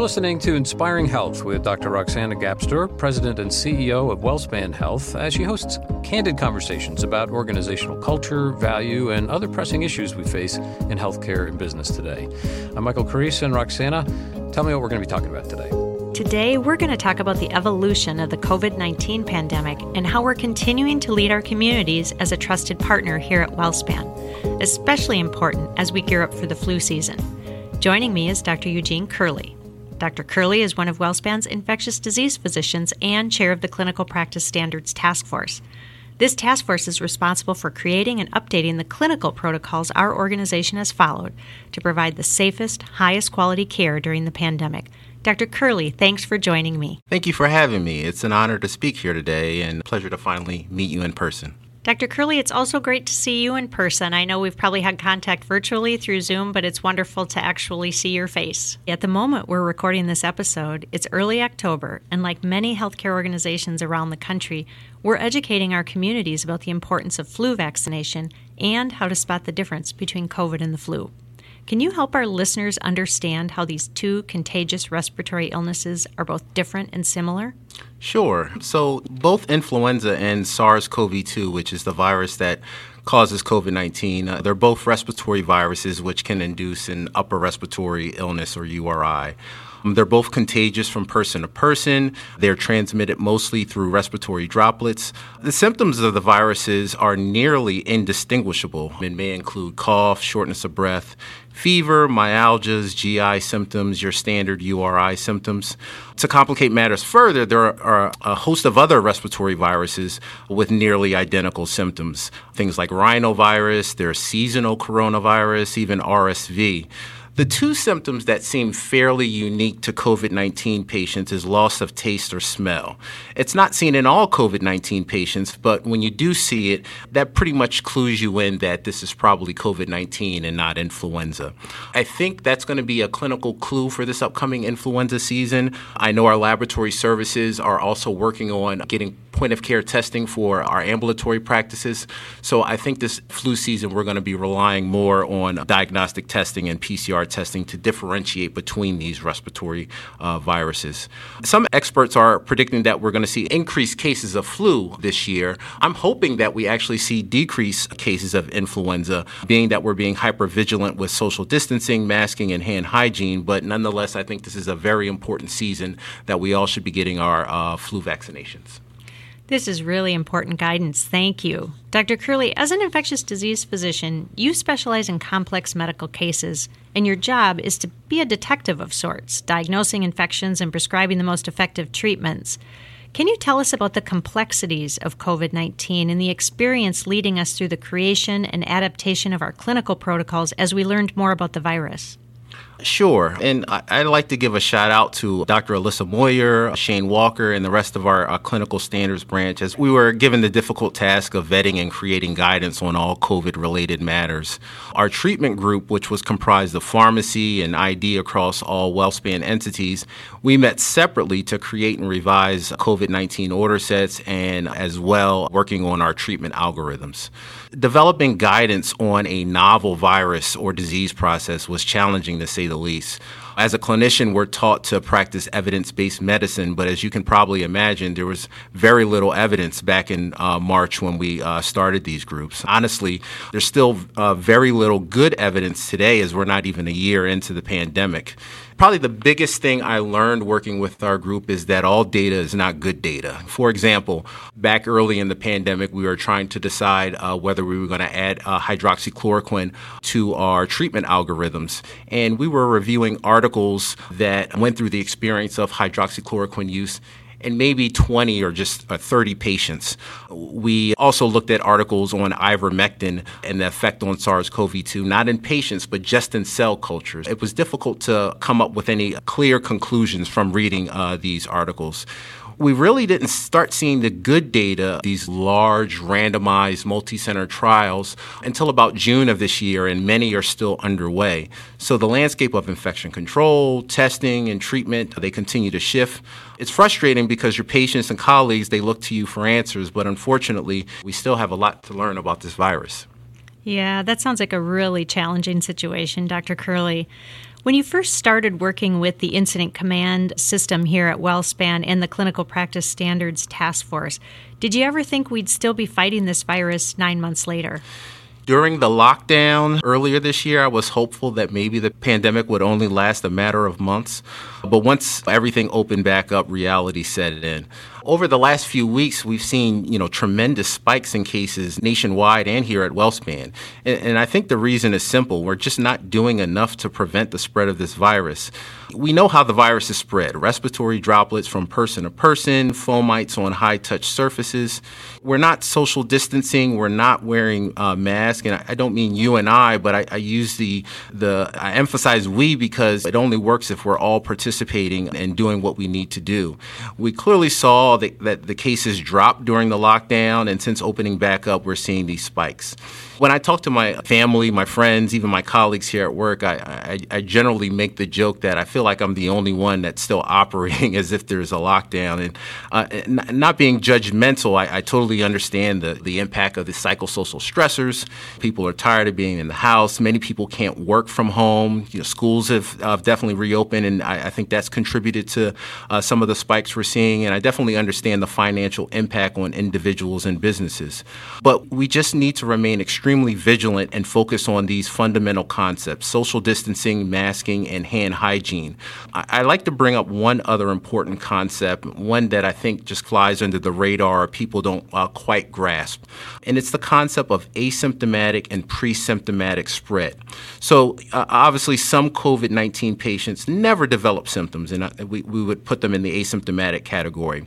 You're listening to Inspiring Health with Dr. Roxanna Gapstur, President and CEO of WellSpan Health, as she hosts candid conversations about organizational culture, value, and other pressing issues we face in healthcare and business today. I'm Michael Carissa and Roxanna. Tell me what we're going to be talking about today. Today, we're going to talk about the evolution of the COVID 19 pandemic and how we're continuing to lead our communities as a trusted partner here at WellSpan, especially important as we gear up for the flu season. Joining me is Dr. Eugene Curley. Dr. Curley is one of WellSpan's infectious disease physicians and chair of the Clinical Practice Standards Task Force. This task force is responsible for creating and updating the clinical protocols our organization has followed to provide the safest, highest quality care during the pandemic. Dr. Curley, thanks for joining me. Thank you for having me. It's an honor to speak here today and a pleasure to finally meet you in person. Dr. Curley, it's also great to see you in person. I know we've probably had contact virtually through Zoom, but it's wonderful to actually see your face. At the moment we're recording this episode, it's early October, and like many healthcare organizations around the country, we're educating our communities about the importance of flu vaccination and how to spot the difference between COVID and the flu. Can you help our listeners understand how these two contagious respiratory illnesses are both different and similar? Sure. So, both influenza and SARS CoV 2, which is the virus that causes COVID 19, uh, they're both respiratory viruses which can induce an upper respiratory illness or URI. Um, they're both contagious from person to person. They're transmitted mostly through respiratory droplets. The symptoms of the viruses are nearly indistinguishable and may include cough, shortness of breath, fever, myalgias, GI symptoms, your standard URI symptoms. To complicate matters further, there are a host of other respiratory viruses with nearly identical symptoms. Things like rhinovirus, there's seasonal coronavirus, even RSV. The two symptoms that seem fairly unique to COVID 19 patients is loss of taste or smell. It's not seen in all COVID 19 patients, but when you do see it, that pretty much clues you in that this is probably COVID 19 and not influenza. I think that's going to be a clinical clue for this upcoming influenza season. I know our laboratory services are also working on getting point of care testing for our ambulatory practices. So I think this flu season, we're going to be relying more on diagnostic testing and PCR testing to differentiate between these respiratory uh, viruses. Some experts are predicting that we're going to see increased cases of flu this year. I'm hoping that we actually see decreased cases of influenza, being that we're being hyper vigilant with social distancing, masking, and hand hygiene. But nonetheless, I think this is a very important season that we all should be getting our uh, flu vaccinations. This is really important guidance. Thank you. Dr. Curley, as an infectious disease physician, you specialize in complex medical cases, and your job is to be a detective of sorts, diagnosing infections and prescribing the most effective treatments. Can you tell us about the complexities of COVID 19 and the experience leading us through the creation and adaptation of our clinical protocols as we learned more about the virus? Sure. And I'd like to give a shout out to Dr. Alyssa Moyer, Shane Walker, and the rest of our, our, clinical standards branch as we were given the difficult task of vetting and creating guidance on all COVID related matters. Our treatment group, which was comprised of pharmacy and ID across all WellSpan entities, we met separately to create and revise COVID 19 order sets and as well working on our treatment algorithms. Developing guidance on a novel virus or disease process was challenging to say the least. As a clinician, we're taught to practice evidence based medicine, but as you can probably imagine, there was very little evidence back in uh, March when we uh, started these groups. Honestly, there's still uh, very little good evidence today as we're not even a year into the pandemic probably the biggest thing I learned working with our group is that all data is not good data. For example, back early in the pandemic, we were trying to decide uh, whether we were going to add uh, hydroxychloroquine to our treatment algorithms. And we were reviewing articles that went through the experience of hydroxychloroquine use and maybe 20 or just uh, 30 patients. We also looked at articles on ivermectin and the effect on SARS CoV 2, not in patients, but just in cell cultures. It was difficult to come up with any clear conclusions from reading uh, these articles we really didn't start seeing the good data, these large randomized multi-center trials, until about June of this year, and many are still underway. So the landscape of infection control, testing, and treatment, they continue to shift. It's frustrating because your patients and colleagues, they look to you for answers, but unfortunately, we still have a lot to learn about this virus. Yeah, that sounds like a really challenging situation, Dr. Curley. When you first started working with the Incident Command system here at WellSpan and the Clinical Practice Standards Task Force, did you ever think we'd still be fighting this virus nine months later? During the lockdown earlier this year, I was hopeful that maybe the pandemic would only last a matter of months. But once everything opened back up, reality set in. Over the last few weeks, we've seen, you know, tremendous spikes in cases nationwide and here at WellSpan. And, and I think the reason is simple. We're just not doing enough to prevent the spread of this virus. We know how the virus is spread respiratory droplets from person to person, fomites on high touch surfaces. We're not social distancing, we're not wearing uh, a mask. And I, I don't mean you and I, but I, I use the, the, I emphasize we because it only works if we're all participating and doing what we need to do. We clearly saw that, that the cases dropped during the lockdown, and since opening back up, we're seeing these spikes. When I talk to my family, my friends, even my colleagues here at work, I, I, I generally make the joke that I feel like I'm the only one that's still operating as if there's a lockdown. And uh, not being judgmental, I, I totally understand the, the impact of the psychosocial stressors. People are tired of being in the house. Many people can't work from home. You know, schools have uh, definitely reopened, and I, I, think that's contributed to uh, some of the spikes we're seeing. And I definitely understand the financial impact on individuals and businesses. But we just need to remain extremely vigilant and focus on these fundamental concepts social distancing, masking, and hand hygiene. I, I like to bring up one other important concept, one that I think just flies under the radar, people don't uh, quite grasp. And it's the concept of asymptomatic and pre symptomatic spread. So, uh, obviously, some COVID 19 patients never develop symptoms, and uh, we, we would put them in the asymptomatic category.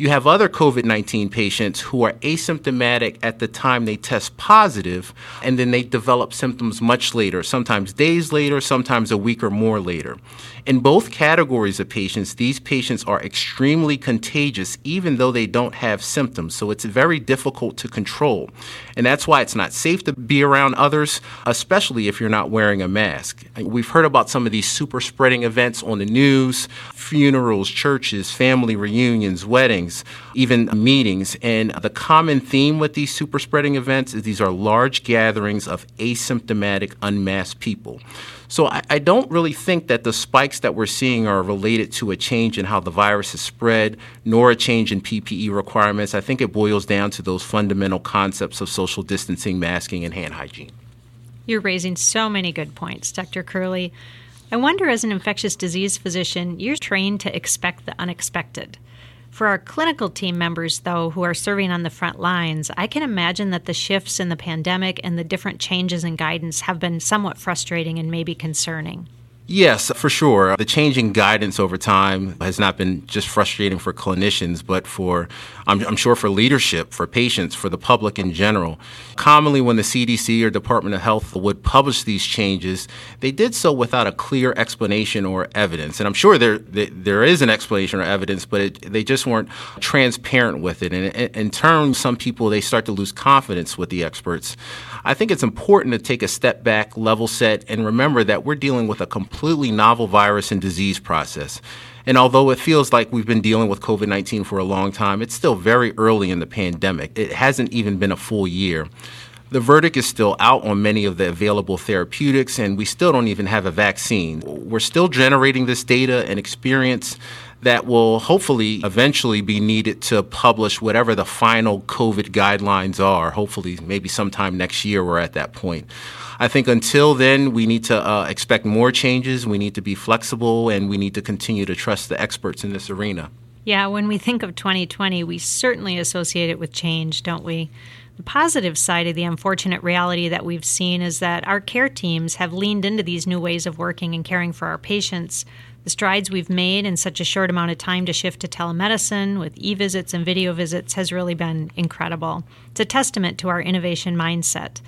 You have other COVID 19 patients who are asymptomatic at the time they test positive, and then they develop symptoms much later, sometimes days later, sometimes a week or more later. In both categories of patients, these patients are extremely contagious even though they don't have symptoms. So it's very difficult to control. And that's why it's not safe to be around others, especially if you're not wearing a mask. We've heard about some of these super spreading events on the news funerals, churches, family reunions, weddings, even meetings. And the common theme with these super spreading events is these are large gatherings of asymptomatic, unmasked people. So I, I, don't really think that the spikes that we're seeing are related to a change in how the virus is spread, nor a change in PPE requirements. I think it boils down to those fundamental concepts of social distancing, masking, and hand hygiene. You're raising so many good points, Dr. Curley. I wonder, as an infectious disease physician, you're trained to expect the unexpected. For our clinical team members, though, who are serving on the front lines, I can imagine that the shifts in the pandemic and the different changes in guidance have been somewhat frustrating and maybe concerning. Yes, for sure. The changing guidance over time has not been just frustrating for clinicians, but for, I'm, I'm, sure, for leadership, for patients, for the public in general. Commonly, when the CDC or Department of Health would publish these changes, they did so without a clear explanation or evidence. And I'm sure there, there is an explanation or evidence, but it, they just weren't transparent with it. And in, turn, some people, they start to lose confidence with the experts. I think it's important to take a step back, level set, and remember that we're dealing with a completely novel virus and disease process. And although it feels like we've been dealing with COVID 19 for a long time, it's still very early in the pandemic. It hasn't even been a full year. The verdict is still out on many of the available therapeutics, and we still don't even have a vaccine. We're still generating this data and experience that will hopefully eventually be needed to publish whatever the final COVID guidelines are. Hopefully, maybe sometime next year, we're at that point. I think until then, we need to uh, expect more changes. We need to be flexible, and we need to continue to trust the experts in this arena. Yeah, when we think of 2020, we certainly associate it with change, don't we? The positive side of the unfortunate reality that we've seen is that our care teams have leaned into these new ways of working and caring for our patients the strides we've made in such a short amount of time to shift to telemedicine with e visits and video visits has really been incredible. It's a testament to our innovation mindset.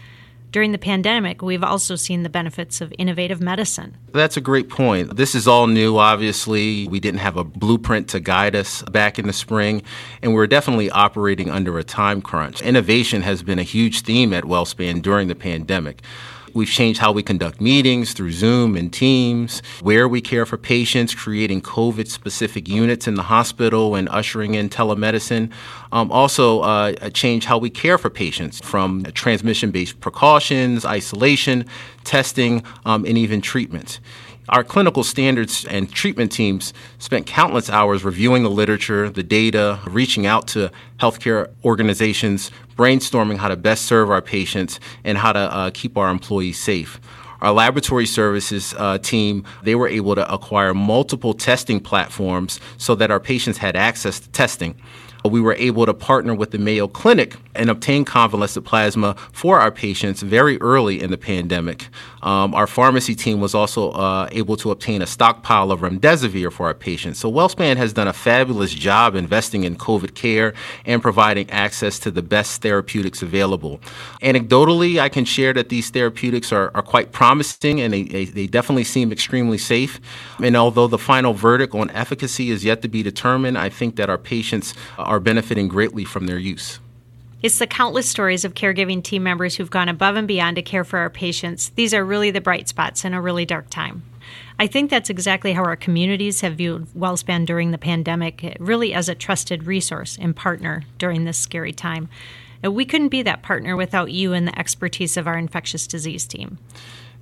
During the pandemic, we've also seen the benefits of innovative medicine. That's a great point. This is all new, obviously. We didn't have a blueprint to guide us back in the spring, and we're definitely operating under a time crunch. Innovation has been a huge theme at WellSpan during the pandemic We've changed how we conduct meetings through Zoom and Teams, where we care for patients, creating COVID specific units in the hospital and ushering in telemedicine. Um, also, uh, changed how we care for patients from transmission based precautions, isolation, testing, um, and even treatment. Our clinical standards and treatment teams spent countless hours reviewing the literature, the data, reaching out to healthcare organizations, brainstorming how to best serve our patients and how to uh, keep our employees safe our laboratory services uh, team, they were able to acquire multiple testing platforms so that our patients had access to testing we were able to partner with the Mayo Clinic and obtain convalescent plasma for our patients very early in the pandemic. Um, our pharmacy team was also uh, able to obtain a stockpile of remdesivir for our patients. So WellSpan has done a fabulous job investing in COVID care and providing access to the best therapeutics available. Anecdotally, I can share that these therapeutics are, are quite promising and they, they, they definitely seem extremely safe. And although the final verdict on efficacy is yet to be determined, I think that our patients benefiting greatly from their use. It's the countless stories of caregiving team members who've gone above and beyond to care for our patients. These are really the bright spots in a really dark time. I think that's exactly how our communities have viewed WellSpan during the pandemic, really as a trusted resource and partner during this scary time. We couldn't be that partner without you and the expertise of our infectious disease team.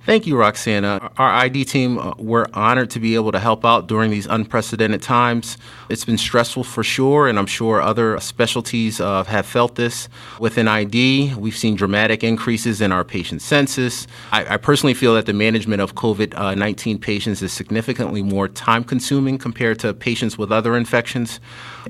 Thank you, Roxanna. Our ID team, uh, we're honored to be able to help out during these unprecedented times. It's been stressful for sure, and I'm sure other specialties uh, have felt this. Within ID, we've seen dramatic increases in our patient census. I, I personally feel that the management of COVID 19 patients is significantly more time consuming compared to patients with other infections,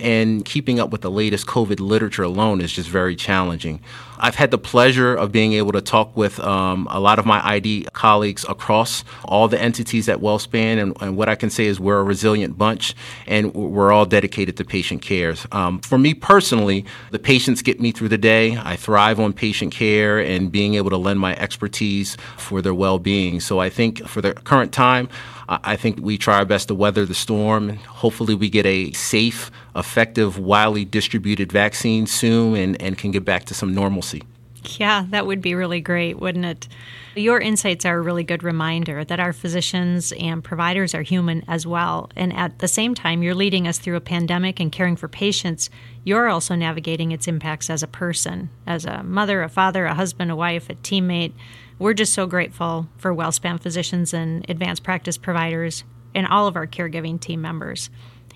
and keeping up with the latest COVID literature alone is just very challenging. I've had the pleasure of being able to talk with um, a lot of my ID colleagues across all the entities at WellSpan, and, and, what I can say is we're a resilient bunch, and we're all dedicated to patient care. Um, for me personally, the patients get me through the day. I thrive on patient care and being able to lend my expertise for their well-being. So I think for the current time, I think we try our best to weather the storm. Hopefully, we get a safe, effective, widely distributed vaccine soon and, and can get back to some normalcy. Yeah, that would be really great, wouldn't it? Your insights are a really good reminder that our physicians and providers are human as well. And at the same time, you're leading us through a pandemic and caring for patients. You're also navigating its impacts as a person, as a mother, a father, a husband, a wife, a teammate. We're just so grateful for WellSpan physicians and advanced practice providers and all of our caregiving team members.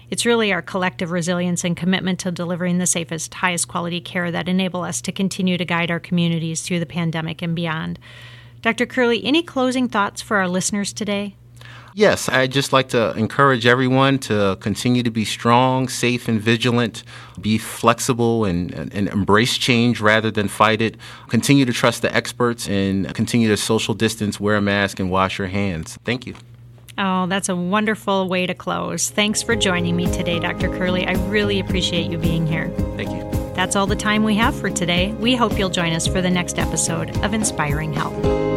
It's really our collective resilience and commitment to delivering the safest, highest quality care that enable us to continue to guide our communities through the pandemic and beyond. Dr. Curley, any closing thoughts for our listeners today? Yes, I'd just like to encourage everyone to continue to be strong, safe, and vigilant, be flexible, and, and, embrace change rather than fight it. Continue to trust the experts and continue to social distance, wear a mask, and wash your hands. Thank you. Oh, that's a wonderful way to close. Thanks for joining me today, Dr. Curley. I really appreciate you being here. Thank you. That's all the time we have for today. We hope you'll join us for the next episode of Inspiring Health.